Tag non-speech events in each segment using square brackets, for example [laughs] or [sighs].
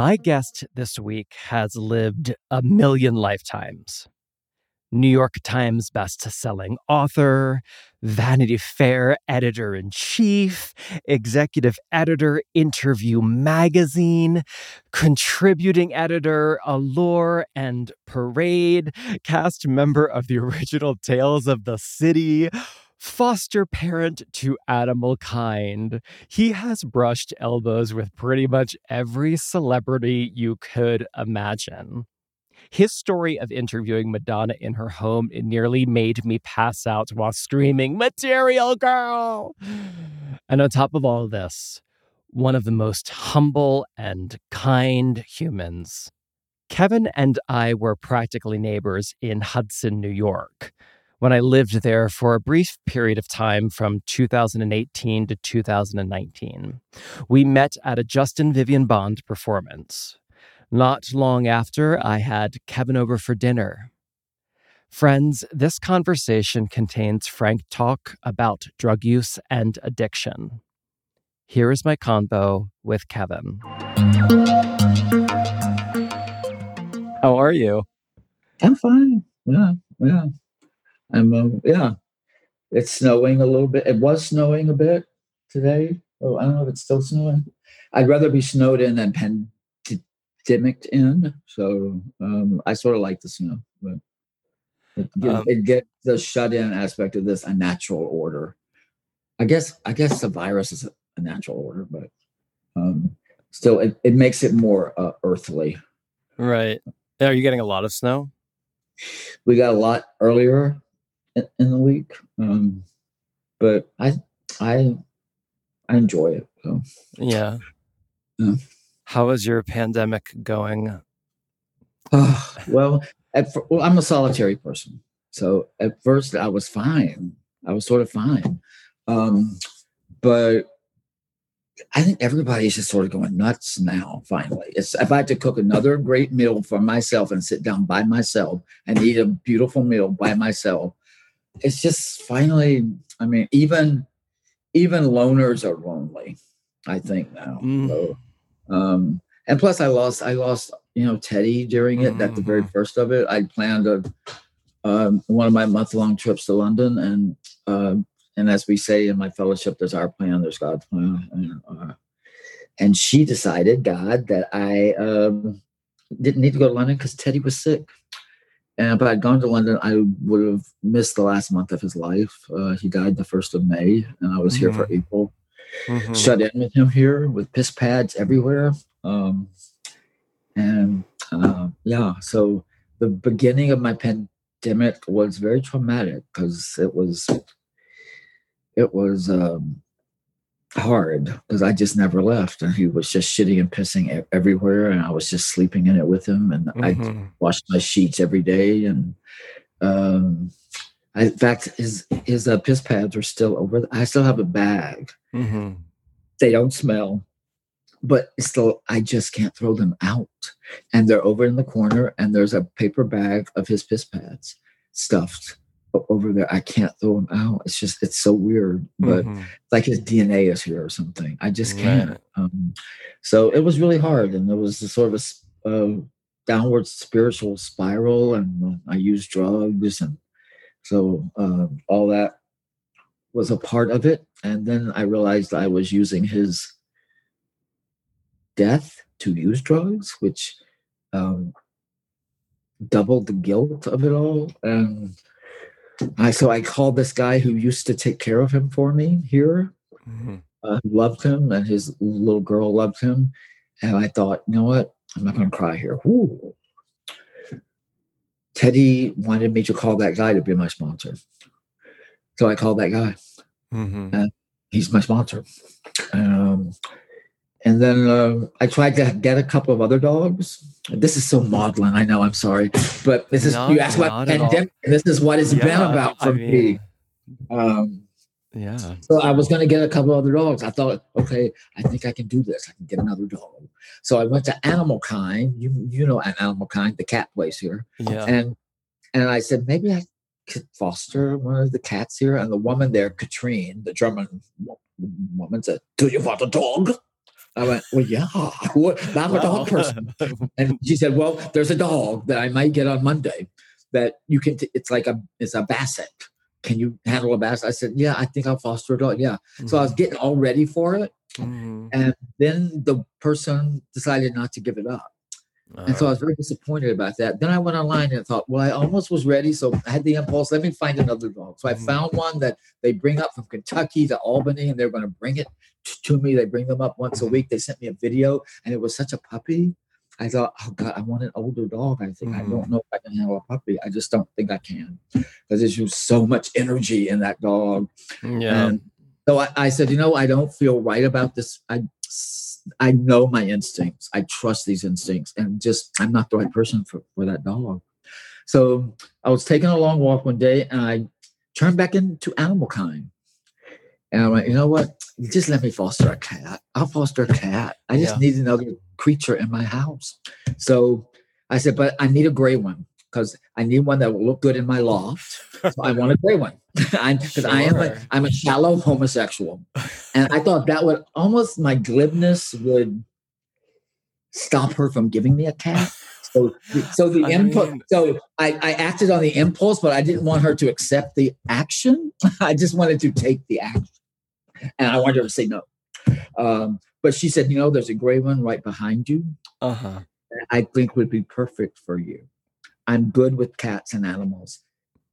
My guest this week has lived a million lifetimes. New York Times best-selling author, Vanity Fair editor in chief, executive editor, Interview magazine, contributing editor, Allure and Parade, cast member of the [laughs] original Tales of the City, foster parent to animal kind. He has brushed elbows with pretty much every celebrity you could imagine. His story of interviewing Madonna in her home nearly made me pass out while screaming, Material Girl! And on top of all this, one of the most humble and kind humans. Kevin and I were practically neighbors in Hudson, New York, when I lived there for a brief period of time from 2018 to 2019. We met at a Justin Vivian Bond performance. Not long after, I had Kevin over for dinner. Friends, this conversation contains frank talk about drug use and addiction. Here is my convo with Kevin. How are you? I'm fine. Yeah, yeah. I'm, uh, yeah. It's snowing a little bit. It was snowing a bit today. Oh, I don't know if it's still snowing. I'd rather be snowed in than pandemic in. So um, I sort of like the snow, but it, um, it gets the shut in aspect of this a natural order. I guess I guess the virus is a natural order, but um, still it, it makes it more uh, earthly. Right. Are you getting a lot of snow? We got a lot earlier in, the week, um, but I I I enjoy it. So. Yeah. yeah. How is your pandemic going? Oh, well, at, well, I'm a solitary person. So at first I was fine. I was sort of fine. Um, but I think everybody's just sort of going nuts now, finally. It's if I had to cook another great meal for myself and sit down by myself and eat a beautiful meal by myself, it's just finally, I mean, even even loners are lonely, I think now. Mm. So um, and plus, I lost I lost you know Teddy during it. Mm-hmm. At the very mm-hmm. first of it, I planned a um, one of my month long trips to London, and uh, and as we say in my fellowship, there's our plan, there's God's plan, and, uh, and she decided, God, that I um, didn't need to go to London because Teddy was sick. And if I had gone to London, I would have missed the last month of his life. Uh, he died the first of May, and I was mm-hmm. here for mm-hmm. April mm-hmm. shut in with him here with piss pads everywhere. Um, and uh, yeah, so the beginning of my pandemic was very traumatic because it was it was um, hard because I just never left, and he was just shitting and pissing everywhere, and I was just sleeping in it with him, and mm-hmm. I washed my sheets every day, and um, I, in fact, his his uh, piss pads are still over. I still have a bag. Mm-hmm. They don't smell, but still, I just can't throw them out. And they're over in the corner, and there's a paper bag of his piss pads stuffed over there. I can't throw him out. It's just it's so weird, but mm-hmm. like his DNA is here or something. I just can't. Right. Um, so it was really hard, and it was a sort of a uh, downward spiritual spiral, and I used drugs and so um, all that was a part of it. And then I realized I was using his death to use drugs, which um, doubled the guilt of it all. And I so I called this guy who used to take care of him for me here, mm-hmm. uh, loved him, and his little girl loved him. And I thought, you know what? I'm not going to cry here. Ooh, Teddy wanted me to call that guy to be my sponsor. So I called that guy. Mm-hmm. And he's my sponsor. Um, and then uh, I tried to get a couple of other dogs. This is so maudlin. I know. I'm sorry, but this is no, you asked about pandemic. This is what it's yeah, been about for I mean, me. Um, yeah. So I was going to get a couple of other dogs. I thought, okay, I think I can do this. I can get another dog. So I went to Animal Kind. You you know Animal Kind, the cat place here. Yeah. And and I said maybe I could foster one of the cats here. And the woman there, Katrine, the German woman, said, "Do you want a dog?" I went, well, yeah, what, I'm a dog person. And she said, well, there's a dog that I might get on Monday that you can, t- it's like a, it's a basset. Can you handle a basset? I said, yeah, I think I'll foster a dog. Yeah. Mm-hmm. So I was getting all ready for it. Mm-hmm. And then the person decided not to give it up. And so I was very disappointed about that. Then I went online and thought, well, I almost was ready. So I had the impulse, let me find another dog. So I mm-hmm. found one that they bring up from Kentucky to Albany and they're going to bring it to me. They bring them up once a mm-hmm. week. They sent me a video and it was such a puppy. I thought, oh God, I want an older dog. I think mm-hmm. I don't know if I can handle a puppy. I just don't think I can because there's just so much energy in that dog. Yeah. And so I, I said, you know, I don't feel right about this. I I know my instincts. I trust these instincts, and just I'm not the right person for, for that dog. So I was taking a long walk one day, and I turned back into animal kind. And I went, you know what? Just let me foster a cat. I'll foster a cat. I just yeah. need another creature in my house. So I said, but I need a gray one because I need one that will look good in my loft. So I want a gray one [laughs] because sure. I am a I'm a shallow homosexual, and I thought that would almost my glibness would stop her from giving me a cat. So, so the [laughs] input. So I, I acted on the impulse, but I didn't want her to accept the action. [laughs] I just wanted to take the action, and I wanted her to say no. Um, but she said, "You know, there's a gray one right behind you. Uh-huh. I think would be perfect for you. I'm good with cats and animals."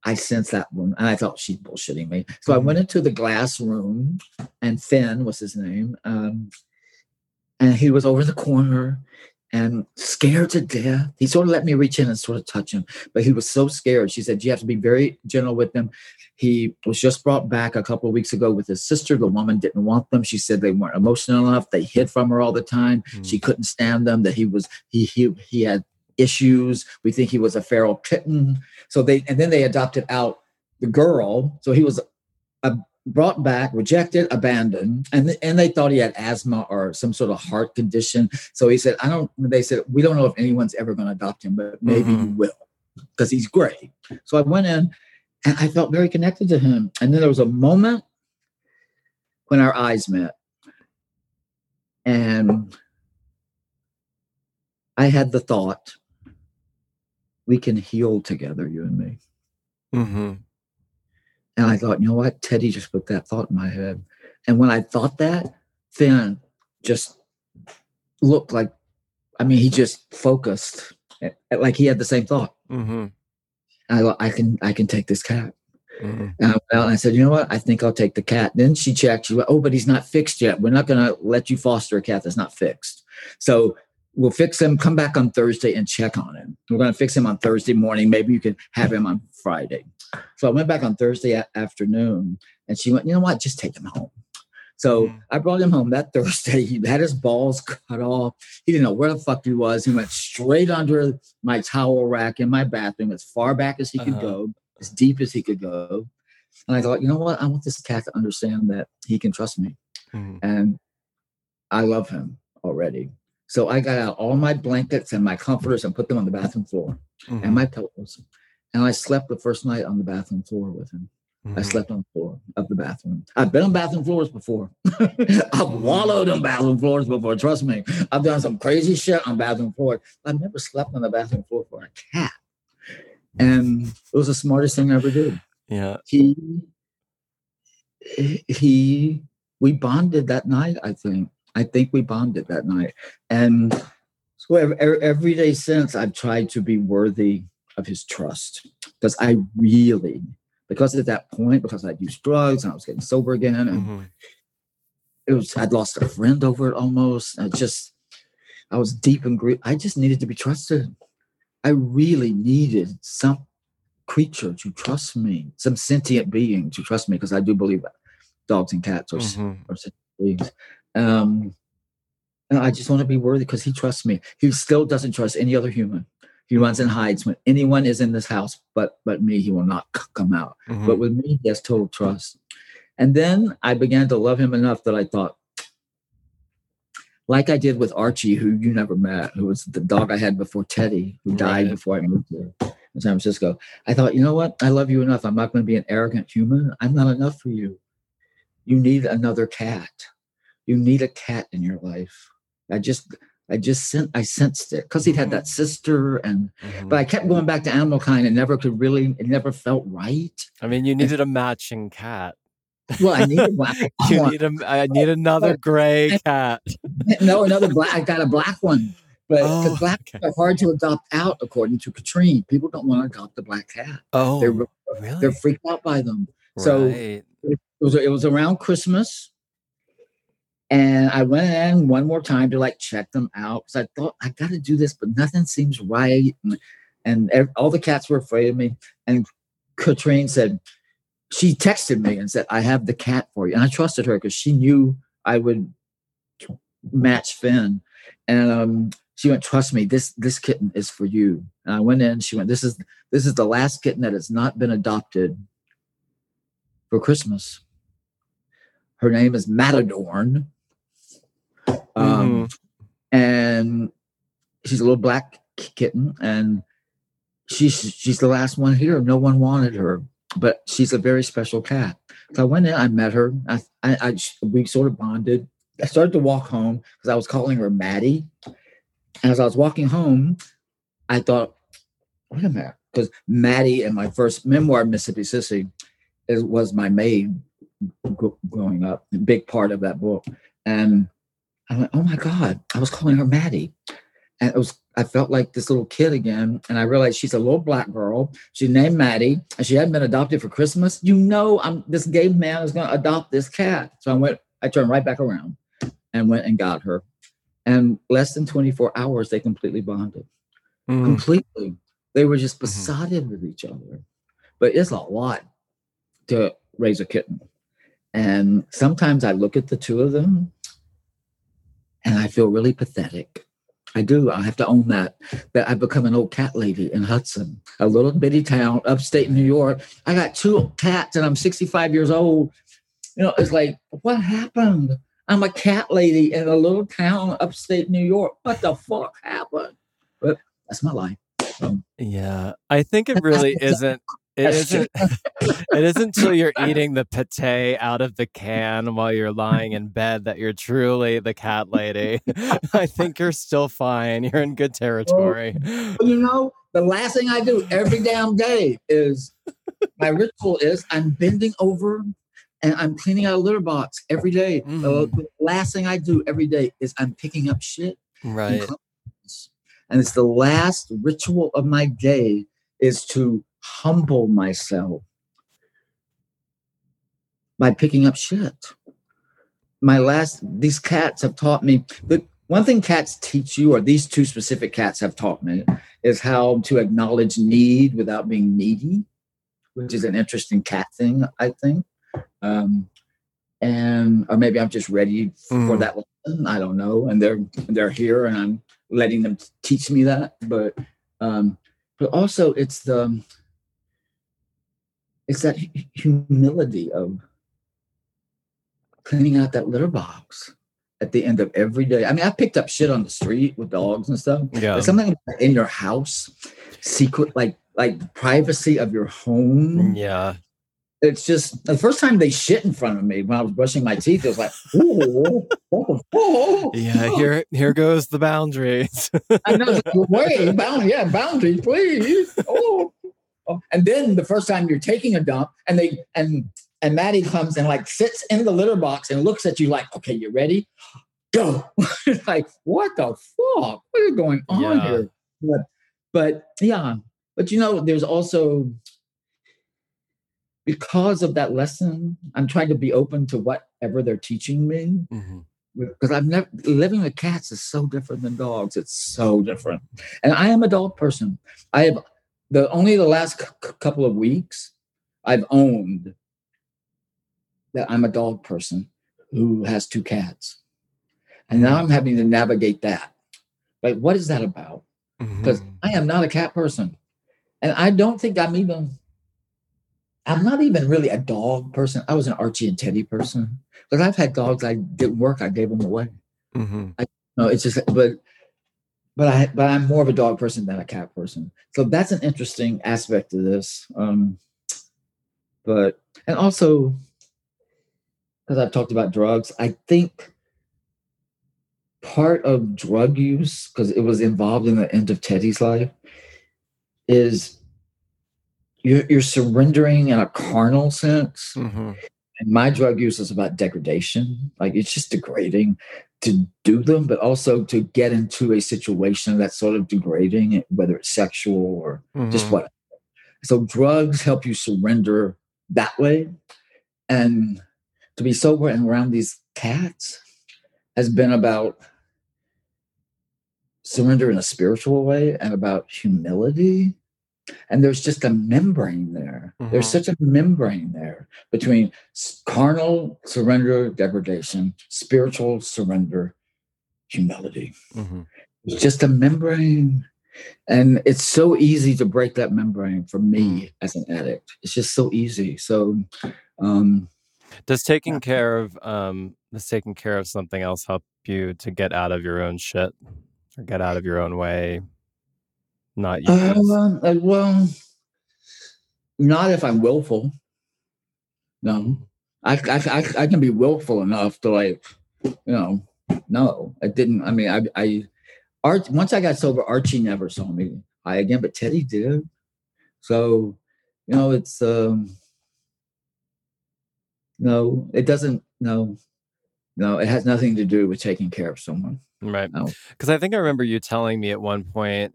I sensed that one, and I thought she's bullshitting me. So I went mm-hmm. into the glass room, and Finn was his name, um, and he was over in the corner and scared to death. He sort of let me reach in and sort of touch him, but he was so scared. She said, You have to be very gentle with him. He was just brought back a couple of weeks ago with his sister. The woman didn't want them. She said they weren't emotional enough. They hid from her all the time. Mm-hmm. She couldn't stand them. That he was he he he had issues. We think he was a feral kitten. So they and then they adopted out the girl. So he was uh, brought back, rejected, abandoned, and and they thought he had asthma or some sort of heart condition. So he said, "I don't." They said, "We don't know if anyone's ever going to adopt him, but maybe mm-hmm. you will, because he's great." So I went in, and I felt very connected to him. And then there was a moment when our eyes met, and I had the thought we can heal together, you and me. Mm-hmm. And I thought, you know what? Teddy just put that thought in my head. And when I thought that, Finn just looked like, I mean, he just focused like he had the same thought. Mm-hmm. I, I can, I can take this cat. Mm-hmm. And, I, and I said, you know what? I think I'll take the cat. Then she checked. She went, oh, but he's not fixed yet. We're not going to let you foster a cat that's not fixed. So we'll fix him. Come back on Thursday and check on him. We're going to fix him on Thursday morning. Maybe you can have him on Friday. So I went back on Thursday afternoon, and she went, you know what? Just take him home. So mm. I brought him home that [laughs] Thursday. He had his balls cut off. He didn't know where the fuck he was. He went straight under my towel rack in my bathroom, as far back as he uh-huh. could go, as deep as he could go. And I thought, you know what? I want this cat to understand that he can trust me. Mm. And I love him already. So I got out all my blankets and my comforters and put them on the bathroom floor mm-hmm. and my pillows. And I slept the first night on the bathroom floor with him. Mm-hmm. I slept on the floor of the bathroom. I've been on bathroom floors before. [laughs] I've wallowed on bathroom floors before. Trust me. I've done some crazy shit on bathroom floors. I've never slept on the bathroom floor for a cat. And it was the smartest thing I ever did. Yeah. He he we bonded that night, I think. I think we bonded that night. And so every, every day since, I've tried to be worthy of his trust because I really, because at that point, because I'd used drugs and I was getting sober again, and mm-hmm. it was I'd lost a friend over it almost. I just I was deep in grief. I just needed to be trusted. I really needed some creature to trust me, some sentient being to trust me, because I do believe dogs and cats are, mm-hmm. are sentient beings. Um, and I just want to be worthy because he trusts me. He still doesn't trust any other human. He runs and hides when anyone is in this house, but but me, he will not come out. Mm-hmm. But with me, he has total trust. And then I began to love him enough that I thought, like I did with Archie, who you never met, who was the dog I had before Teddy, who died before I moved here in San Francisco. I thought, you know what? I love you enough. I'm not going to be an arrogant human. I'm not enough for you. You need another cat you need a cat in your life. I just I just sent I sensed it because he'd had that sister and Mhm. but I kept going back to animal kind and never could really it never felt right. I mean, you needed a matching cat. Well, I needed one. [laughs] You want- need a, I need another [laughs] gray cat. [laughs] no another black I got a black one. But Oh, black okay. are hard to adopt out according to Katrine. People don't want to adopt a black cat. Oh, They're really? they're freaked out by them. so- it was it was around Christmas, and I went in one more time to like check them out because I thought I got to do this, but nothing seems right, and, and all the cats were afraid of me. And Katrine said she texted me and said, "I have the cat for you," and I trusted her because she knew I would match Finn, and um, she went, "Trust me, this this kitten is for you." And I went in. She went, "This is this is the last kitten that has not been adopted for Christmas." Her name is Matadorn. Um, and she's a little black kitten, and she's she's the last one here. No one wanted her, but she's a very special cat. So I went in, I met her, I, I, I we sort of bonded. I started to walk home because I was calling her Maddie, and as I was walking home, I thought, wait a minute, because Maddie in my first memoir, Mississippi Sissy, is, was my maid gr- growing up, a big part of that book, and I went, oh my God, I was calling her Maddie. And it was, I felt like this little kid again. And I realized she's a little black girl. She named Maddie and she hadn't been adopted for Christmas. You know, I'm this gay man is going to adopt this cat. So I went, I turned right back around and went and got her. And less than 24 hours, they completely bonded. Mm. Completely. They were just Mhm. besotted with each other. But it's a lot to raise a kitten. And sometimes I look at the two of them and I feel really pathetic. I do. I have to own that. That I've become an old cat lady in Hudson, a little bitty town, upstate New York. I got two cats and I'm 65 years old. You know, it's like, what happened? I'm a cat lady in a little town, upstate New York. What the fuck happened? But that's my life. Um, Yeah, I think it really [laughs] isn't. [laughs] It isn't. It isn't until you're eating the pate out of the can while you're lying in bed that you're truly the cat lady. [laughs] I think you're still fine. You're in good territory. But you know, the last thing I do every damn day is my ritual is I'm bending over and I'm cleaning out a litter box every day. The- Mm. The last thing I do every day is I'm picking up shit. Right. cleaning. And it's the last ritual of my day is to humble myself by picking up shit. My last, these cats have taught me the one thing cats teach you, or these two specific cats have taught me, is how to acknowledge need without being needy, which is an interesting cat thing, I think. Um, and or maybe I'm just ready for Mm. that lesson. I don't know. And they're they're here, and I'm letting them teach me that. But um, but also it's the it's that humility of cleaning out that litter box at the end of every day. I mean, I picked up shit on the street with dogs and stuff. Yeah. But something in your house, secret, like like privacy of your home. Mm, yeah. It's just the first time they shit in front of me when I was brushing my teeth. It was like, oh, oh, oh, Yeah. Here, here goes the boundaries. I know way bound, yeah, boundaries, please. Oh. And then the first time you're taking a dump, and they and and Maddie comes and like sits in the litter box and looks at you like, okay, you ready? Go. [laughs] It's like, what the fuck? What is going on Yeah. here? But but yeah, but you know, there's also because of that lesson, I'm trying to be open to whatever they're teaching me Mhm. because I've never living with cats is so different than dogs. It's so different, and I am a dog person. I have the only the last c- couple of weeks I've owned that I'm a dog person who has two cats, and now I'm having to navigate that. Like, what is that about? Because Mhm. I am not a cat person, and I don't think I'm even. I'm not even really a dog person. I was an Archie and Teddy person because I've had dogs I didn't work. I gave them away. Mm-hmm. I, No, it's just but but I but I'm more of a dog person than a cat person. So that's an interesting aspect of this. Um but and also because I've talked about drugs, I think part of drug use because it was involved in the end of Teddy's life is you're, you're surrendering in a carnal sense. Mm-hmm. And my drug use is about degradation. Like it's just degrading to do them, but also to get into a situation that's sort of degrading, whether it's sexual or Mm-hmm. just what. So drugs help you surrender that way. And to be sober and around these cats has been about surrender in a spiritual way and about humility. And there's just a membrane there. There's Mhm. such a membrane there between carnal surrender, degradation, spiritual surrender, humility. Mm-hmm. It's just a membrane. And it's so easy to break that membrane for me as an addict. It's just so easy. So, um, Does taking care of um does taking care of something else help you to get out of your own shit or get out of your own way? Not uh, uh, well, not if I'm willful. No, I, I, I, I can be willful enough to like, you know, no, I didn't. I mean, I, I, Art, once I got sober, Archie never saw me. I again, but Teddy did. So, you know, it's, um, no, it doesn't, no, no, it has nothing to do with taking care of someone. Right. No. Because I think I remember you telling me at one point,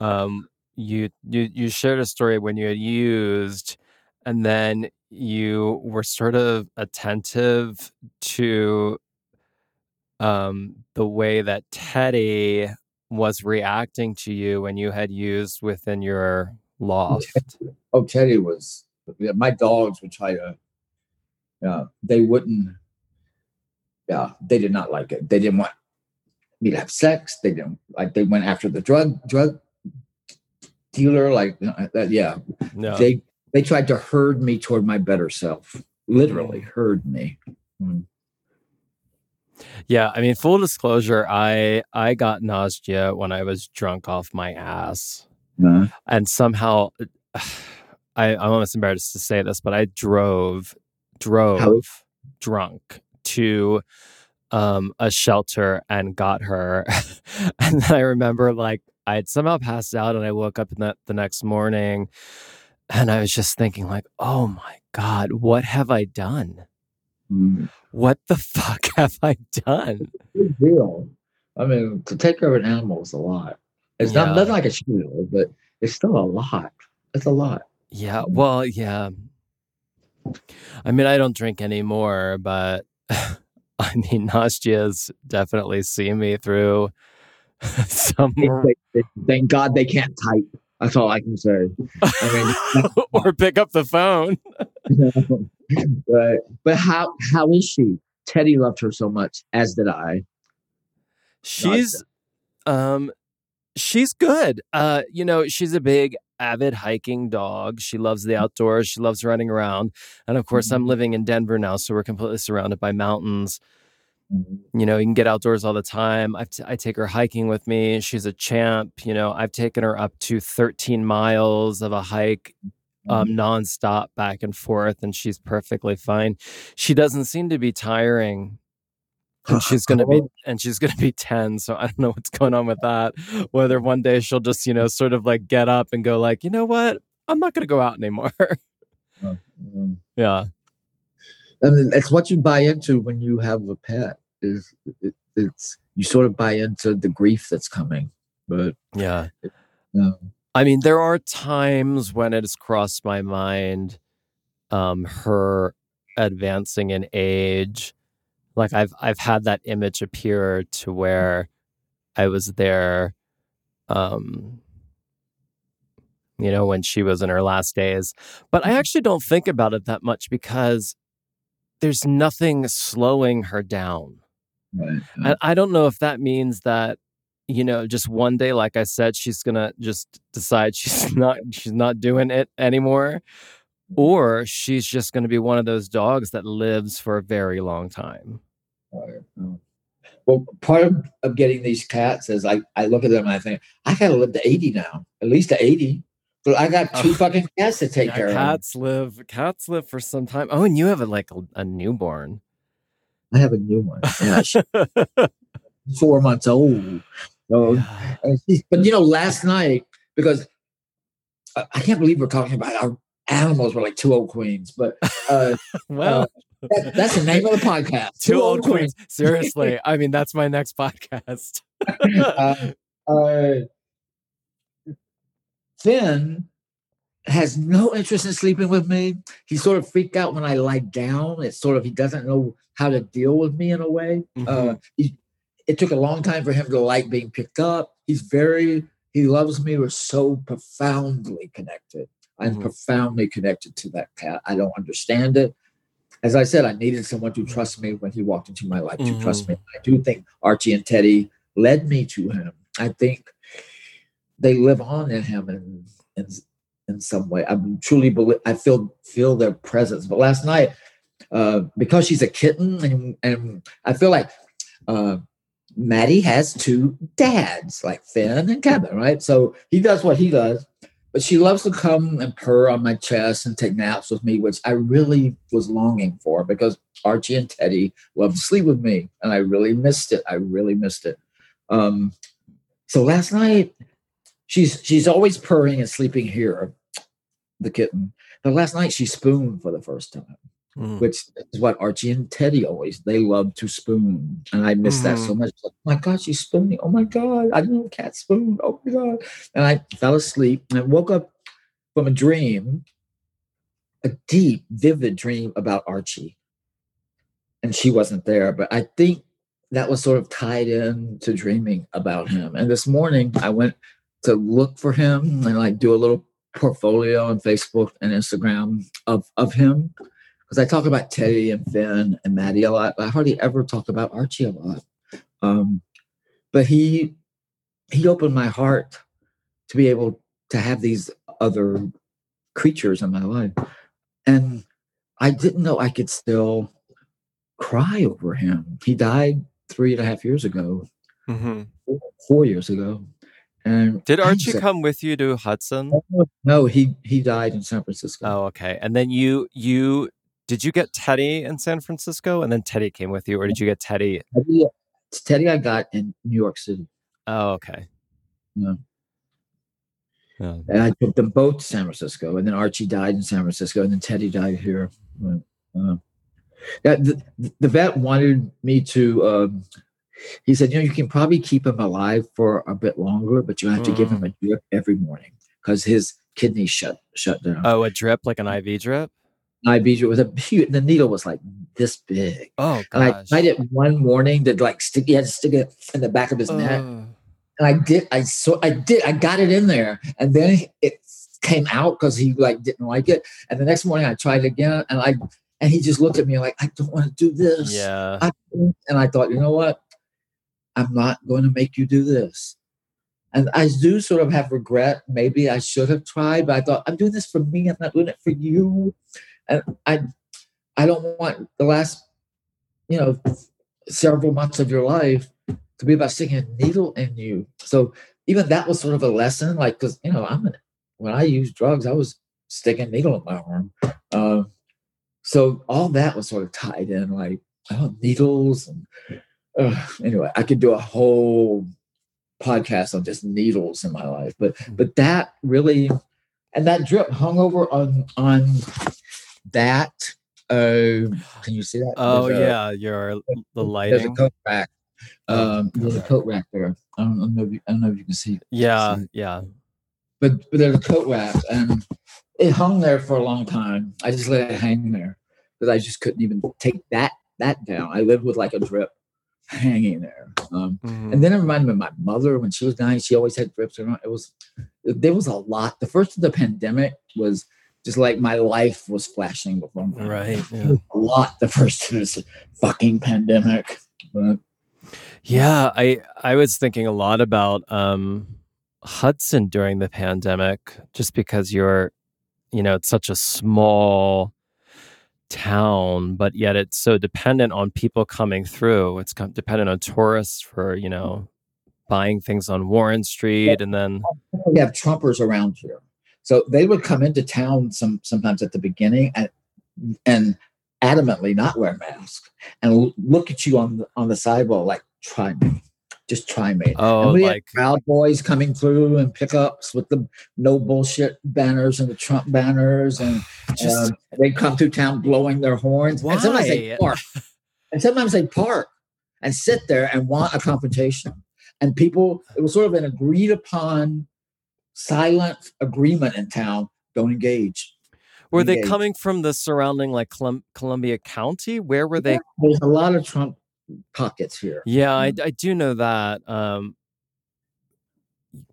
um, you you you shared a story when you had used, and then you were sort of attentive to um the way that Teddy was reacting to you when you had used within your loft. oh teddy was yeah, my dogs would try to yeah they wouldn't yeah they did not like it. They didn't want me to have sex. They didn't like they went after the drug drug dealer like that yeah No. they they tried to herd me toward my better self literally herd me Mm. Yeah, I mean, full disclosure, I I got Nastia when I was drunk off my ass. Uh, and somehow [sighs] I, I'm almost embarrassed to say this, but I drove drove drunk to um, a shelter and got her. [laughs] and then I remember like I had somehow passed out and I woke up in the, the next morning and I was just thinking like, oh my God, what have I done? mm. What the [laughs] fuck have I done? i mean to take care of an animal is a lot it's Yeah. not nothing like a shield but it's still a lot it's a lot Yeah, well, yeah. I mean, I don't drink anymore, but [laughs] I mean, Nastia's definitely seen me through [laughs] some Thank- God they can't type. That's all I can say. I [laughs] or pick up the phone. mean, [laughs] but but how how is she? Teddy loved her so much, as did I. She's um she's good. Uh you know, she's a big avid hiking dog. She loves the outdoors. She loves running around. And of course, I'm Mhm. living in Denver now, so we're completely surrounded by mountains. You know, you can get outdoors all the time. I, t- I take her hiking with me. She's a champ. You know, I've taken her up to 13 miles of a hike um, nonstop back and forth, and she's perfectly fine. She doesn't seem to be tiring. And [laughs] she's gonna be and she's gonna be 10, so I don't know what's going on with that. Whether one day she'll just, you know, sort of like get up and go like, you know what? I'm not gonna go out anymore. [laughs] Mm. yeah. I mean, it's what you buy into when you have a pet. Is it, it's you sort of buy into the grief that's coming, but Yeah. um, I mean, there are times when it has crossed my mind, um, her advancing in age. Like I've I've had that image appear to where I was there, um, you know, when she was in her last days. But I actually don't think about it that much because there's nothing slowing her down. Right, And I don't know if that means that, you know, just one day, like I said, she's gonna just decide [laughs] she's not she's not doing it anymore. Or she's just gonna be one of those dogs that lives for a very long time. um, Well, part of, of getting these cats is I, I look at them and I think I gotta live to 80 now, at least to 80. but I got two Oh. [laughs] fucking cats to take Yeah, care of. cats live cats live for some time. Oh, and you have a, like a, a newborn. I have a new one. Yeah, [laughs] she- four months old. So, but you know, last night because I, I can't believe we're talking about our animals were like two old queens, but uh, [laughs] well. Uh, that, that's the name of the podcast. Two, two old queens. queens. Seriously, I mean that's my next podcast. [laughs] uh, uh, Finn has no interest in sleeping with me. He sort of freaked out when I lie down. It's sort of he doesn't know how to deal with me in a way. Mm-hmm. Uh, he, it took a long time for him to like being picked up. He's very he loves me. We're so profoundly connected. I'm mm-hmm. profoundly connected to that cat. I don't understand it. As I said, I needed someone to trust me when he walked into my life mm-hmm. to trust me. Mm-hmm. I do think Archie and Teddy led me to him. I think they live on in him and in, in some way. I truly believe I feel feel their presence. But last night, uh, because she's a kitten, and, and I feel like uh, Maddie has two dads, like Finn and Kevin, right? So he does what he does, but she loves to come and purr on my chest and take naps with me, which I really was longing for because Archie and Teddy love to sleep with me, and I really missed it. I really missed it. Um, so last night, she's she's always purring and sleeping here, the kitten. But last night she spooned for the first time mm. which is what Archie and Teddy always they love to spoon, and I miss mm. that so mm. much. Like, oh my God, she's spooning! Oh my God, I didn't know cat spoon. Oh my God! And I fell asleep and I woke up from a dream, a deep, vivid dream about Archie, and she wasn't there. But I think that was sort of tied in to dreaming about him. And this morning I went to look for him and like do a little portfolio on Facebook and Instagram of of him because I talk about Teddy and Finn and Maddie a lot. I hardly ever talk about Archie a lot. Um, but he he opened my heart to be able to have these other creatures in my life, and I didn't know I could still cry over him. He died three and a half years ago, mm-hmm. four, four years ago. And did Archie come with you to Hudson? No, he he died in San Francisco. Oh, okay. And then you you did you get Teddy in San Francisco and then Teddy came with you, or did you get Teddy? Teddy, Teddy I got in New York City. Oh, okay. Yeah. yeah. And I took them both to San Francisco, and then Archie died in San Francisco, and then Teddy died here. Uh, yeah, the, the vet wanted me to. Um, he said, you know, you can probably keep him alive for a bit longer, but you have to mm. give him a drip every morning because his kidneys shut shut down. Oh, a drip like an IV drip. IV drip was a [laughs] huge, the needle was like this big. Oh, gosh. And I tried it one morning to like stick, he had to stick it in the back of his uh. neck. And I did, I so I did, I got it in there. And then it came out because he like didn't like it. And the next morning I tried again and I, and he just looked at me like, I don't want to do this. Yeah. I, and I thought, you know what? I'm not going to make you do this. And I do sort of have regret. Maybe I should have tried, but I thought, I'm doing this for me. I'm not doing it for you and I I don't want the last you know several months of your life to be about sticking a needle in you. So even that was sort of a lesson, like because you know I'm an, when I used drugs, I was sticking a needle in my arm. Um, so all that was sort of tied in, like oh, needles and uh, anyway, I could do a whole podcast on just needles in my life, but hmm. but that really and that drip hung over on on that. Uh, can you see that? Oh there's yeah, a, your the lighting. There's a coat rack. Oh, um, there's a coat rack there. I don't, I don't know. If you, I don't know if you can see. Yeah, see yeah. But, but there's a coat rack, and it hung there for a long time. I just let it hang there because I just couldn't even take that that down. I lived with like a drip hanging there. Um, mm-hmm. And then it reminded me of my mother when she was dying. She always had drips around. It was there was a lot. The first of the pandemic was just like my life was flashing before me. Right. Yeah. A lot the first of this fucking pandemic. But yeah, I I was thinking a lot about um Hudson during the pandemic, just because you're, you know, it's such a small town, but yet it's so dependent on people coming through. It's dependent on tourists for, you know, buying things on Warren Street and then we have Trumpers around here. So they would come into town some sometimes at the beginning and and adamantly not wear masks and look at you on the, on the sidewalk like try me just try me. Oh, and we like had Proud Boys coming through and pickups with the no bullshit banners and the Trump banners, and [sighs] just um, they come through town blowing their horns. And sometimes they Why? park, and sometimes they park and sit there and want a confrontation. And people, it was sort of an agreed upon silent agreement in town. Don't engage. were they engaged. coming from the surrounding like Colum- Columbia County? Where were they? There's a lot of Trump pockets here. Yeah, I, I do know that um,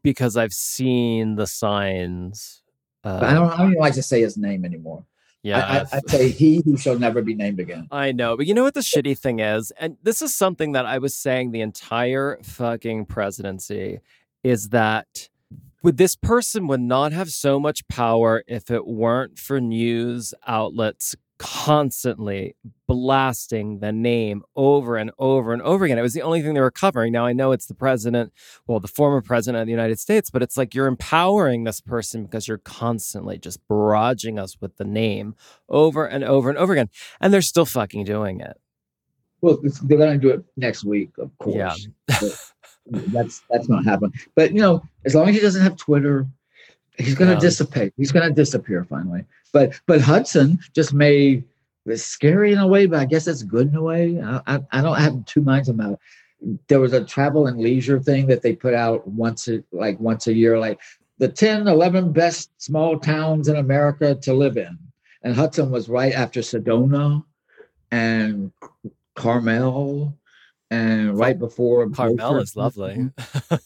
because I've seen the signs. Uh, I don't, I don't even like to say his name anymore. yeah, I, I, I say he who shall never be named again. I know, but you know what the shitty thing is? And this is something that I was saying the entire fucking presidency is that would this person would not have so much power if it weren't for news outlets constantly blasting the name over and over and over again. It was the only thing they were covering. Now I know it's the president, well, the former president of the United States, but it's like you're empowering this person because you're constantly just barraging us with the name over and over and over again. And they're still fucking doing it. Well, it's- they're going to do it next week, of course. Yeah. [laughs] That's that's not happening. But you know, as long as he doesn't have Twitter, he's going to dissipate. He's going to disappear finally. But but Hudson just made it's scary in a way, but I guess it's good in a way. I, I, I don't have two minds about it. There was a travel and leisure thing that they put out once a, like once a year, like the 10, 11 best small towns in America to live in. And Hudson was right after Sedona and Carmel and right before Carmel Beaufort. is lovely.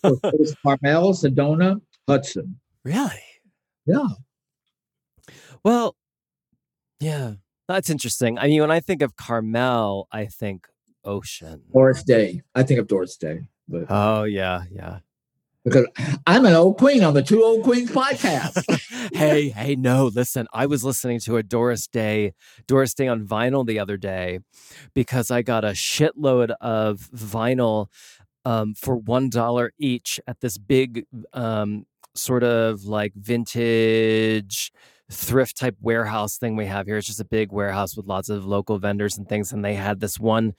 it was Carmel, Sedona, Hudson. Really? Yeah. Well, yeah, that's interesting. I mean, when I think of Carmel, I think ocean. Doris Day. I think of Doris Day. But Oh, yeah, yeah. because I'm an old queen on the Two Old Queens podcast. [laughs] hey, hey, no, listen. I was listening to a Doris Day, Doris Day on vinyl the other day because I got a shitload of vinyl um, for one dollar each at this big um, sort of like vintage thrift type warehouse thing we have here. It's just a big warehouse with lots of local vendors and things. And they had this one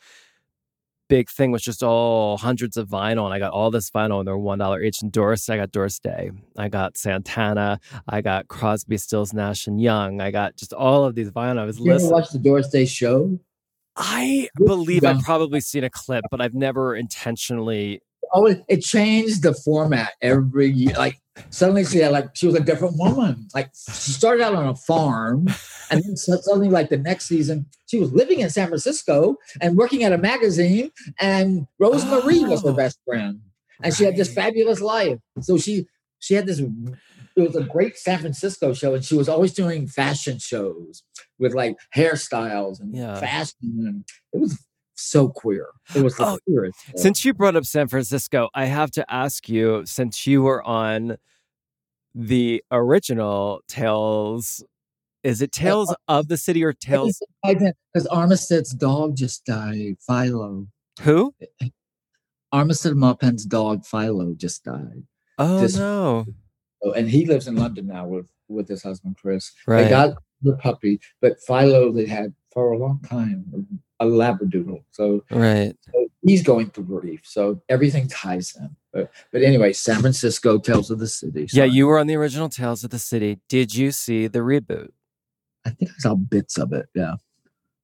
big thing was just all hundreds of vinyl, and I got all this vinyl, and they're one dollar each. And Doris, I got Doris Day, I got Santana, I got Crosby, Stills, Nash and Young, I got just all of these vinyl. I was you ever listening. watch the Doris Day show? I believe. I've probably seen a clip, but I've never intentionally. Oh, it, it changed the format every year. Like suddenly she had like she was a different woman. Like she started out on a farm, and then suddenly, like the next season, she was living in San Francisco and working at a magazine. And Rose Marie was her Oh. best friend, and she had this fabulous life. So she she had this. It was a great San Francisco show, and she was always doing fashion shows with like hairstyles and Yeah. fashion, and it was so queer. It was the Oh, queerest. show. Since you brought up San Francisco, I have to ask you since you were on the original Tales, is it Tales uh, of the City or Tales? Because Armistead's dog just died. Philo. Who? Armistead Maupin's dog Philo just died. Oh, no. Oh, and he lives in London now with with his husband Chris. They got the puppy, but Philo they had for a long time a labradoodle. So, right. so he's going through grief. So everything ties in. But, but anyway, San Francisco Tales of the City. Yeah, you were on the original Tales of the City. Did you see the reboot? I think I saw bits of it. Yeah.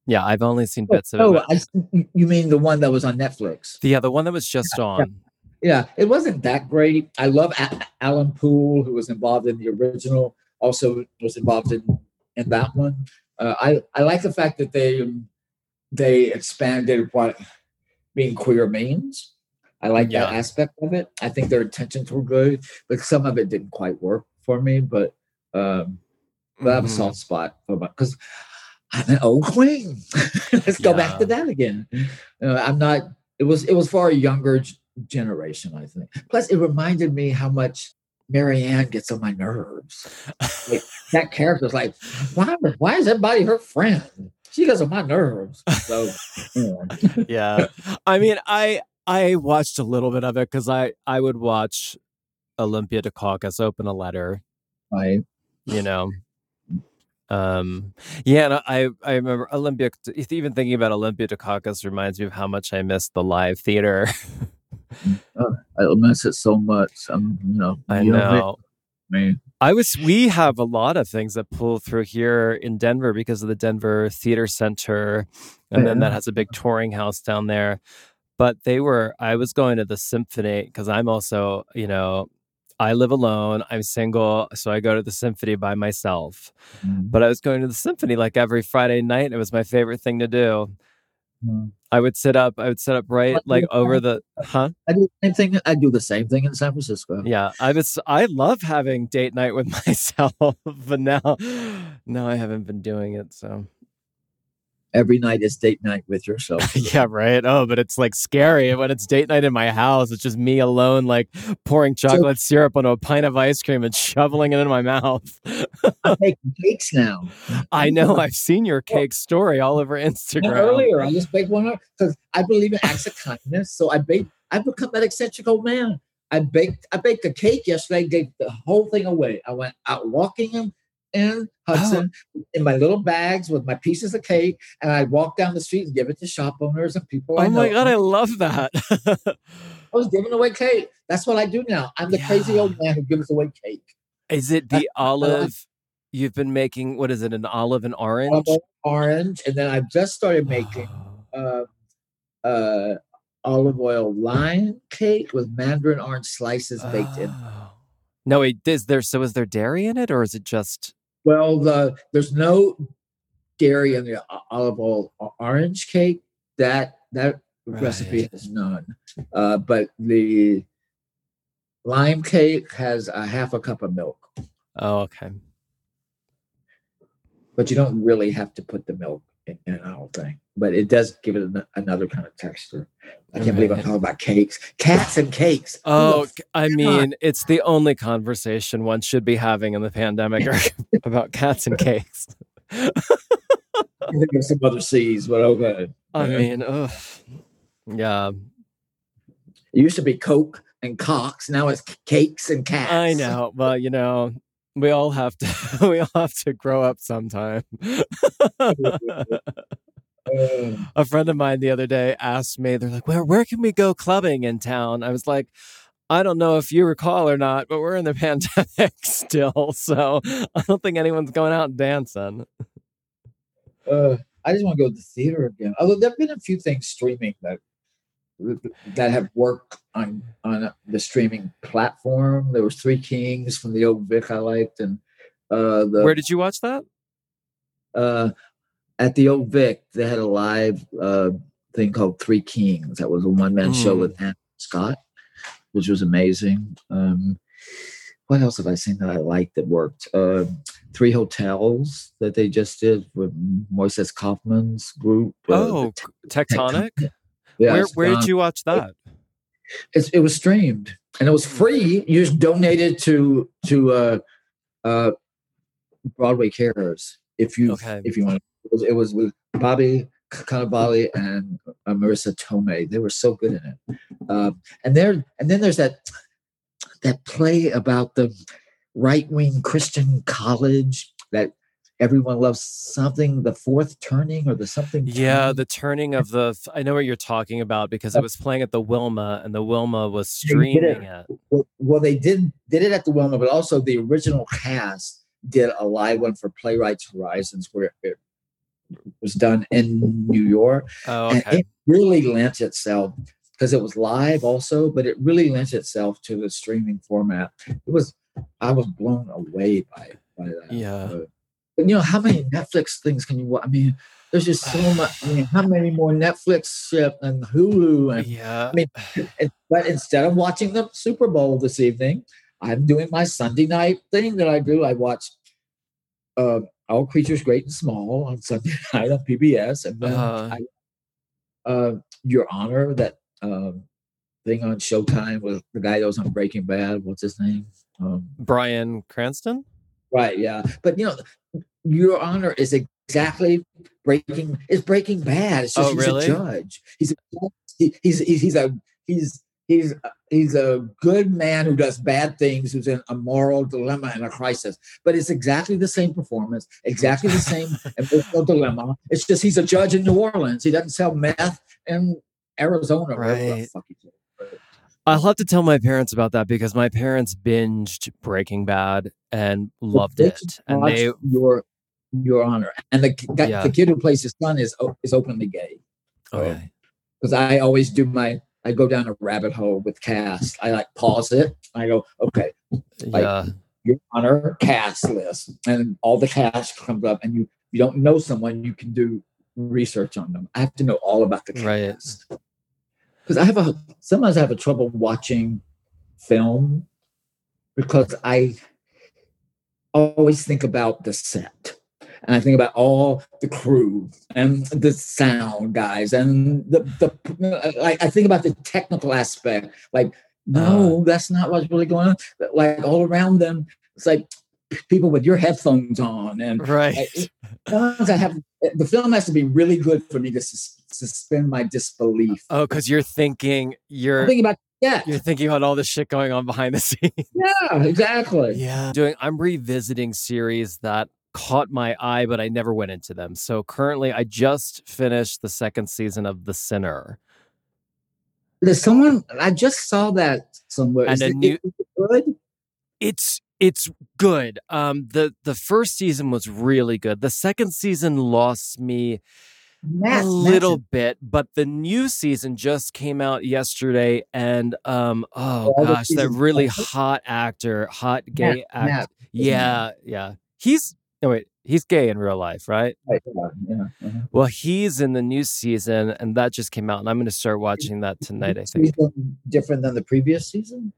Yeah, I've only seen oh, bits of it. Oh, I, you mean the one that was on Netflix? yeah, the one that was just on. Yeah, it wasn't that great. I love A- Alan Poul, who was involved in the original, also was involved in in that one. Uh, I I like the fact that they they expanded what being queer means. I like that aspect of it. I think their intentions were good, but some of it didn't quite work for me. But um, but I have a Mhm. soft spot for because I'm an old queen. [laughs] Let's go back to that again. Uh, I'm not. It was it was for a younger g- generation, I think. Plus, it reminded me how much Marianne gets on my nerves. Like, that character's like, why? Why is everybody her friend? She gets on my nerves. So, anyway. yeah. I mean, I I watched a little bit of it because I I would watch Olympia Dukakis open a letter, right. you know. Um yeah, and I I remember Olympia even thinking about Olympia Dukakis reminds me of how much I missed the live theater. [laughs] Uh, I miss it so much. I'm, you know, I you know. me. I was. We have a lot of things that pull through here in Denver because of the Denver Theater Center, and then that has a big touring house down there. But they were. I was going to the symphony because I'm also, you know, I live alone. I'm single, so I go to the symphony by myself. Mm, But I was going to the symphony like every Friday night. It was my favorite thing to do. Mm. I would sit up. I would sit up right like over the. Huh? I do the same thing. I do the same thing in San Francisco. Yeah, I was. I love having date night with [laughs] myself, but now, now I haven't been doing it. So Every night is date night with yourself. [laughs] yeah, right. Oh, but it's like scary when it's date night in my house. It's just me alone, like pouring chocolate syrup onto a pint of ice cream and [laughs] shoveling it in my mouth. I'm [laughs] making cakes now. I know. I've seen your cake story all over Instagram. earlier, I just baked one up because I believe in acts of kindness. So I baked. I've become that eccentric old man. I baked. I baked a cake yesterday. Gave the whole thing away. I went out walking them in Hudson [gasps] in my little bags with my pieces of cake, and I walk down the street and give it to shop owners and people. I Oh my know. god, I love that. I was giving away cake. That's what I do now. I'm the crazy old man who gives away cake. Is it the I like. olive? You've been making what is it? An olive and orange? Olive orange, and then I just started making uh, uh, olive oil lime cake with mandarin orange slices baked in. Oh. No, wait. Is there so? Is there dairy in it, or is it just? Well, the there's no dairy in the olive oil orange cake. That that recipe has none. Uh, but the lime cake has a half a cup of milk. Oh, okay. But you don't really have to put the milk in, in the whole thing. But it does give it an, another kind of texture. I can't believe I'm talking about cakes, cats and cakes. Oh, Who the Oh, f- c- I mean, it's the only conversation one should be having in the pandemic [laughs] about cats and cakes. I think there's some other seas, but okay. I Yeah. mean, ugh. yeah, It used to be Coke and Cox. Now it's cakes and cats. I know. Well, you know, we all have to. [laughs] We all have to grow up sometime. [laughs] A friend of mine the other day asked me, they're like, where where can we go clubbing in town? I was like, I don't know if you recall or not, but we're in the [laughs] pandemic still, so I don't think anyone's going out and dancing. uh, I just want to go to the theater again. Although there've been a few things streaming that that have worked on on the streaming platform. There was Three Kings from the old Vic I liked, and uh, the Where did you watch that? uh, at the old Vic they had a live uh, thing called Three Kings. That was a one man show Mm. with Andrew Scott, which was amazing. Um, what else have I seen that I liked that worked? Uh, Three Hotels that they just did with Moises Kaufman's group. uh, Oh, Tectonic. Yeah, where where did you watch that? It's, it was streamed and it was free. You just donated to to uh, uh, Broadway Cares if you Okay. if you want. It was, it was with Bobby Cannavale and uh, Marisa Tomei. They were so good in it. Um, and there and then there's that that play about the right wing Christian college that everyone loves. Something the fourth turning or the something. Yeah, turning. the turning of the. I know what you're talking about because it was playing at the Wilma, and the Wilma was did it. streaming it. well, well, they did did it at the Wilma, but also the original cast did a live one for Playwrights Horizons where it was done in New York, Oh, and okay. it really lent itself because it was live also, but it really lent itself to the streaming format. It was I was blown away by by that. Yeah. Uh, you know how many Netflix things can you watch? I mean, there's just so much. I mean, how many more Netflix ship and Hulu and Yeah. I mean, and- but instead of watching the Super Bowl this evening, I'm doing my Sunday night thing that I do. I watch uh, All Creatures Great and Small on Sunday [laughs] night on PBS, and then Uh, I, uh, Your Honor, that um, thing on Showtime with the guy that was on Breaking Bad. What's his name? Um, Bryan Cranston. right, yeah. But you know, Your Honor is exactly Breaking. It's Breaking Bad. It's just Oh, he's really? a judge. He's a, he, he's he's he's a he's he's he's a good man who does bad things who's in a moral dilemma and a crisis but it's exactly the same performance exactly the same [laughs] emotional dilemma it's just he's a judge in new orleans he doesn't sell meth in arizona Right. he's. I'll have to tell my parents about that because my parents binged Breaking Bad and loved it, and they your your honor, and the guy, Yeah. the kid who plays his son is is openly gay. Oh, okay. because I always do my I go down a rabbit hole with cast. I like pause it. I go, okay, like- yeah, your honor cast list, and all the cast comes up, and you you don't know someone, you can do research on them. I have to know all about the Right. cast because I have a sometimes I have a trouble watching film because I always think about the set. And I think about all the crew and the sound guys and the the like. I think about the technical aspect. Like, no, uh. that's not what's really going on. Like all around them, it's like people with your headphones on, and right. I- I have the film has to be really good for me to sus- suspend my disbelief. Oh, because you're thinking I'm you're thinking about yeah, you're thinking about all the shit going on behind the [laughs] scenes. yeah, exactly. Yeah. Doing I'm revisiting series that caught my eye, but I never went into them. So currently I just finished the second season of The Sinner. There's someone I just saw that somewhere. And Is a it- new- it good? It's it's good. Um the the first season was really good. The second season lost me a little bit, but the new season just came out yesterday and um oh the gosh, that really hot actor, hot gay actor. Yeah, yeah. He's no wait, he's gay in real life, right? right, yeah, yeah, uh-huh. Well, he's in the new season, and that just came out, and I'm going to start watching that tonight. I think. Different than the previous season.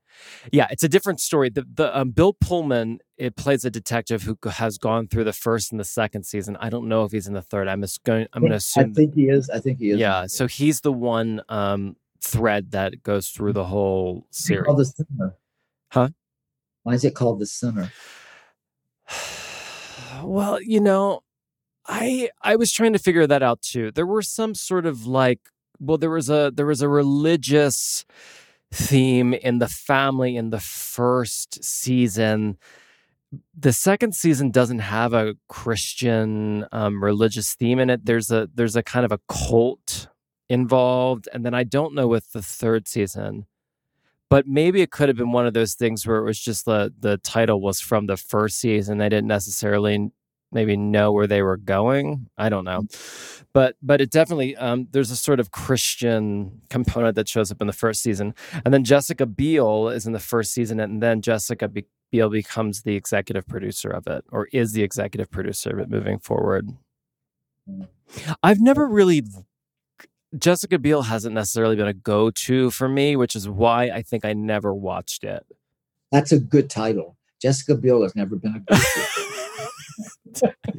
Yeah, it's a different story. The the um, Bill Pullman it plays a detective who has gone through the first and the second season. I don't know if he's in the third. I'm going. I'm going to assume. I think he is. I think he is. yeah, so he's the one um, thread that goes through the whole series. called the sinner. Huh? Why is it called the sinner? Well, you know, I I was trying to figure that out too. There were some sort of like well there was a there was a religious theme in the family in the first season. The second season doesn't have a Christian um, religious theme in it. There's a there's a kind of a cult involved, and then I don't know with the third season but maybe it could have been one of those things where it was just the the title was from the first season. They didn't necessarily maybe know where they were going. I don't know. But but it definitely um, there's a sort of christian component that shows up in the first season. And then jessica biel is in the first season and then jessica Be- biel becomes the executive producer of it or is the executive producer of it moving forward. Mm. i've never really Jessica Biel hasn't necessarily been a go-to for me, which is why I think I never watched it. That's a good title. Jessica Biel has never been a go to.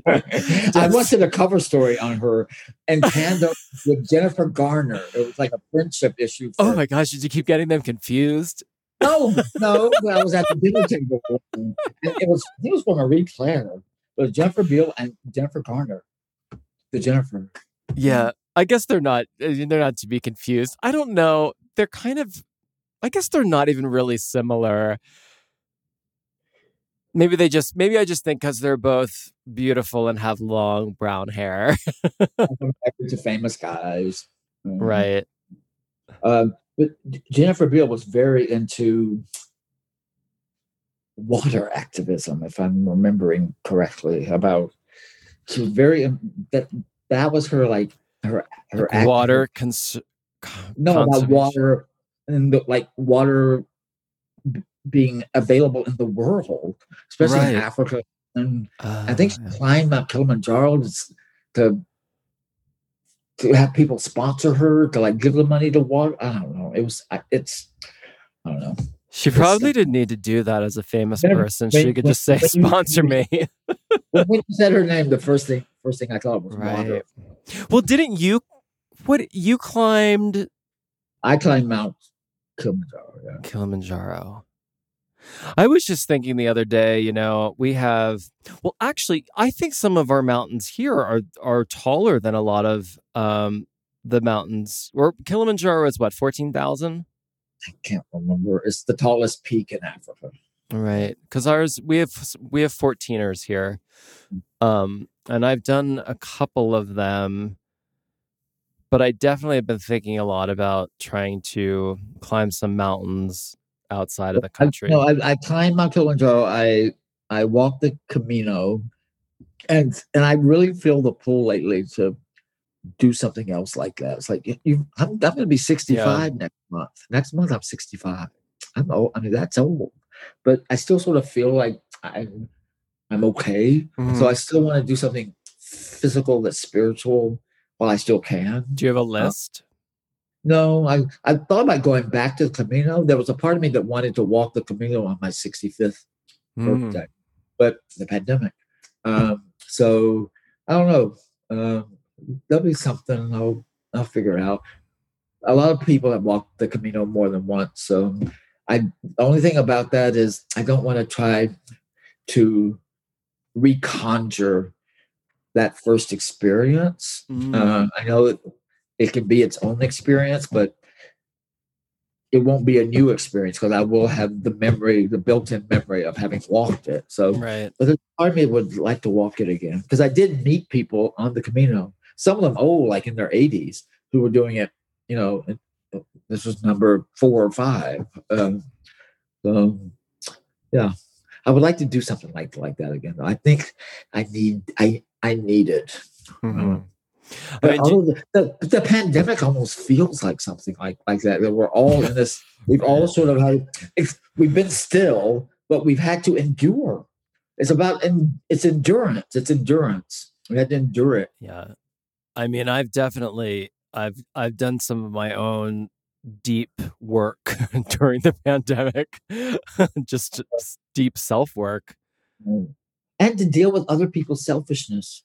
[laughs] I once did a cover story on her and tandem [laughs] with Jennifer Garner. It was like a friendship issue. Oh for, oh my gosh, did you keep getting them confused? No, [laughs] no. I was at the dinner table. And it was I think it was for Marie Claire. It was Jennifer Biel and Jennifer Garner. The Jennifer. Yeah, I guess they're not they're not to be confused. I don't know. They're kind of I guess they're not even really similar. Maybe they just maybe I just think cuz they're both beautiful and have long brown hair. [laughs] to famous guys. Mhm. right. Um, but Jennifer Biel was very into water activism, if I'm remembering correctly. About she was very um, that that was her like her her Like water cons- no about water and the, like water b- being available in the world, especially in Africa. And Uh, I think she climbed Mount Kilimanjaro to, to to have people sponsor her to like give the money to water. I don't know. It was it's I don't know. She probably didn't need to do that as a famous person. when- She could when- just say, "Sponsor me." When when you said her name, the first thing first thing I thought was Right. water. Well, didn't you? What you climbed I climbed Mount Kilimanjaro. Yeah. Kilimanjaro? I was just thinking the other day. You know, we have. Well, actually, I think some of our mountains here are are taller than a lot of um the mountains. Or Kilimanjaro is what fourteen thousand. I can't remember. It's the tallest peak in Africa. Right, because ours we have we have 14ers here, um, and I've done a couple of them, but I definitely have been thinking a lot about trying to climb some mountains outside of the country. I, no, I, I climbed Mount Kilimanjaro. I I walked the Camino, and and I really feel the pull lately to do something else like that. It's like you, I'm, I'm going to be 65 yeah. next month. Next month I'm 65. I'm old. I mean that's old, but I still sort of feel like I'm I'm okay. Mm-hmm. So I still want to do something physical that's spiritual while I still can. Do you have a uh, list? Uh, no, I, I thought about going back to the Camino. There was a part of me that wanted to walk the Camino on my 65th mm. birthday, but the pandemic. Um, so I don't know. Um, there'll be something I'll I'll figure out. A lot of people have walked the Camino more than once, so I the only thing about that is I don't want to try to reconjure that first experience. Mm. Uh, I know it, it can be its own experience, but it won't be a new experience because I will have the memory, the built-in memory of having walked it. So, right. but the army would like to walk it again because I did meet people on the Camino. Some of them old, like in their 80s, who were doing it. You know, this was number four or five. Um, so, yeah, I would like to do something like like that again. I think I need I I need it. Mm-hmm. Um, but I mean, the, the, the, pandemic almost feels like something like like that. That we're all in this. [laughs] We've all sort of had. We've been still, but we've had to endure. It's about and it's endurance. It's endurance. We had to endure it. Yeah, I mean, I've definitely I've I've done some of my own deep work [laughs] during the pandemic, [laughs] just deep self work. Mm. And to deal with other people's selfishness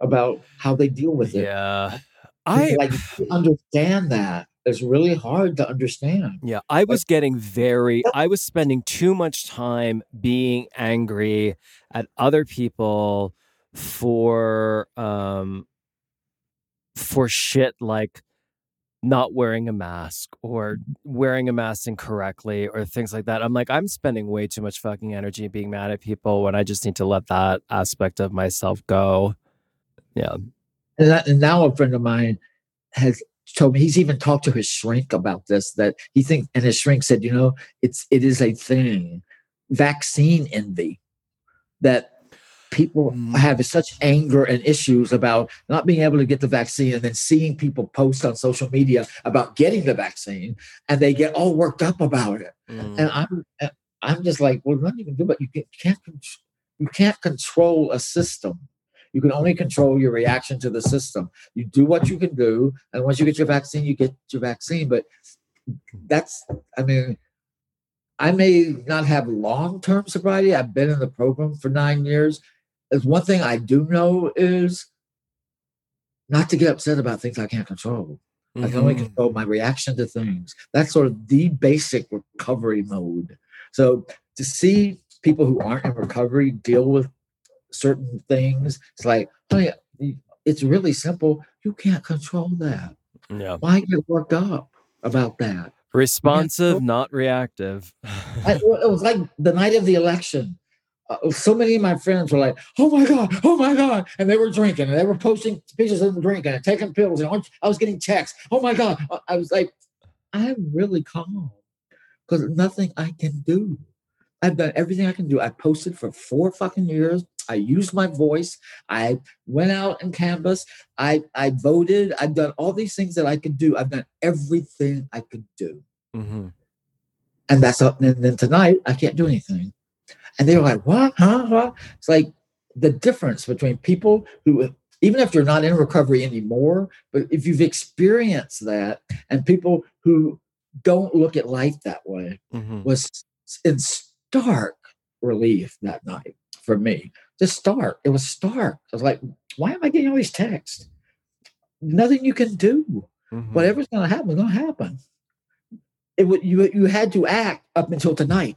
about how they deal with it. Yeah. I like understand that. It's really hard to understand. Yeah, I was getting very I was spending too much time being angry at other people for um for shit like not wearing a mask or mm-hmm. wearing a mask incorrectly or things like that. I'm like, I'm spending way too much fucking energy being mad at people when I just need to let that aspect of myself go. Yeah. And, that, and now a friend of mine has told me he's even talked to his shrink about this that he thinks and his shrink said you know it's it is a thing vaccine envy that people mm. have such anger and issues about not being able to get the vaccine and then seeing people post on social media about getting the vaccine and they get all worked up about it mm. and i'm i'm just like well you can do but you can't you can't control a system you can only control your reaction to the system you do what you can do and once you get your vaccine you get your vaccine but that's i mean I may not have long term sobriety. I've been in the program for nine years, one thing I do know is not to get upset about things I can't control. Mm-hmm. I can only mm-hmm. control my reaction to things. That's sort of the basic recovery mode. So to see people who aren't in recovery deal with certain things, it's like, oh yeah, it's really simple. You can't control that. Yeah. Why get worked up about that? Responsive, not reactive. I, it was like the night of the election uh, so many of my friends were like, "Oh my god, oh my god," and they were drinking and they were posting pictures of them drinking and taking pills, and I was getting texts. Oh my god, uh, I was like, I'm really calm because nothing I can do. I've done everything I can do. I posted for four fucking years. I used my voice. I went out and canvassed. I I voted. I've done all these things that I could do. I've done everything I could do. Mm-hmm. And that's up. And then tonight I can't do anything. And they were like, what? Huh? What? It's like the difference between people who, even if you're not in recovery anymore, but if you've experienced that and people who don't look at life that way mm-hmm. was in stark relief that night for me. Just stark. It was stark. I was like, why am I getting all these texts? Nothing you can do. Mm-hmm. Whatever's going to happen is going to happen. It would you you had to act up until tonight.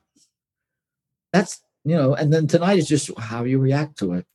That's you know, and then tonight is just how you react to it.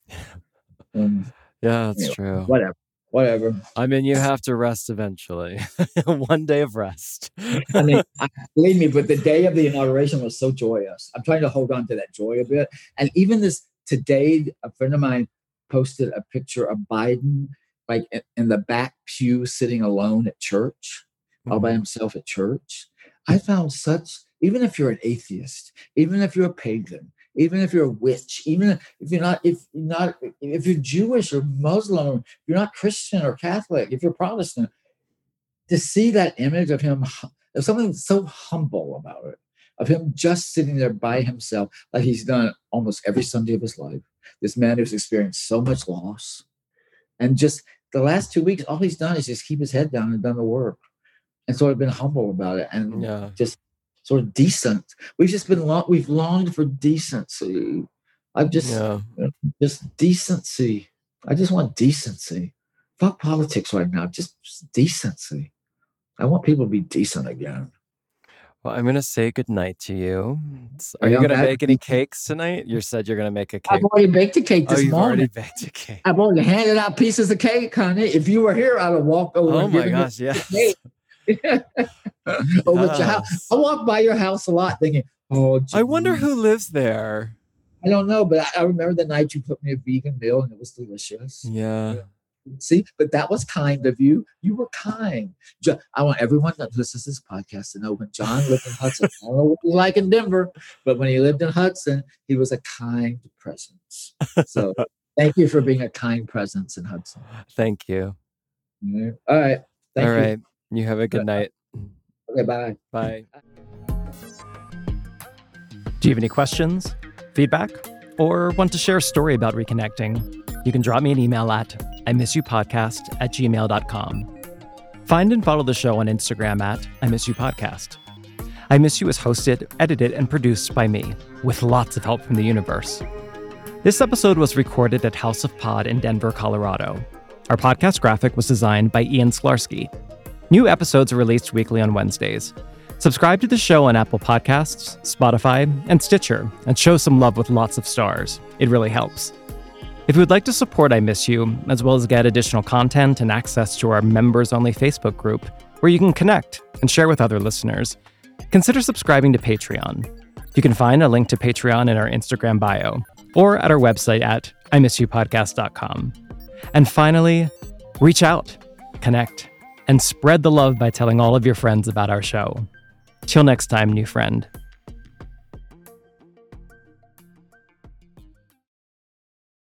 And, [laughs] um, yeah, that's you know, true. Whatever. Whatever. I mean, you have to rest eventually. [laughs] One day of rest. I mean, [laughs] I, believe me, but the day of the inauguration was so joyous. I'm trying to hold on to that joy a bit. And even this today, a friend of mine posted a picture of Biden like in, in the back pew sitting alone at church, all by mm-hmm. himself at church. I found such, even if you're an atheist, even if you're a pagan, even if you're a witch, even if you're not, if you're not, if you're Jewish or Muslim, you're not Christian or Catholic, if you're Protestant, to see that image of him, there's something so humble about it, of him just sitting there by himself, like he's done almost every Sunday of his life. This man who's experienced so much loss, and just the last two weeks, all he's done is just keep his head down and done the work, and sort of been humble about it, and Yeah. just sort of decent. We've just been long, we've longed for decency. I've just Yeah. just decency. I just want decency. Fuck politics right now. Just, decency. I want people to be decent again. Well, I'm gonna say goodnight to you. Are Are you gonna make any cakes tonight? You said you're gonna make a I've already baked a cake Oh, this you've already baked a cake. I've already handed out pieces of cake, honey. If you were here, I'd walk over. Oh and my gosh, yes. [laughs] Oh, over at your house. I walk by your house a lot, thinking, "Oh, I wonder who lives there. I don't know, but I, I remember the night you put me a vegan meal, and it was delicious. Yeah. See, but that was kind of you. You were kind. Jo- I want everyone that listens to this podcast to know when John lived in Hudson. I don't know what he like in Denver, but when he lived in Hudson, he was a kind presence. So [laughs] thank you for being a kind presence in Hudson. Thank you. Yeah. All right. Thank All you. right. You have a good night. Okay, bye. Bye. Do you have any questions, feedback, or want to share a story about reconnecting? You can drop me an email at I miss you podcast at gmail.com. Find and follow the show on Instagram at I miss you podcast. I Miss You is hosted, edited, and produced by me, with lots of help from the universe. This episode was recorded at House of Pod in Denver, Colorado. Our podcast graphic was designed by Ian Sklarski. New episodes are released weekly on Wednesdays. Subscribe to the show on Apple Podcasts, Spotify, and Stitcher, and show some love with lots of stars. It really helps. If you would like to support I Miss You, as well as get additional content and access to our members only Facebook group, where you can connect and share with other listeners, consider subscribing to Patreon. You can find a link to Patreon in our Instagram bio or at our website at imissyoupodcast.com. And finally, reach out, connect, and spread the love by telling all of your friends about our show. Till next time, new friend.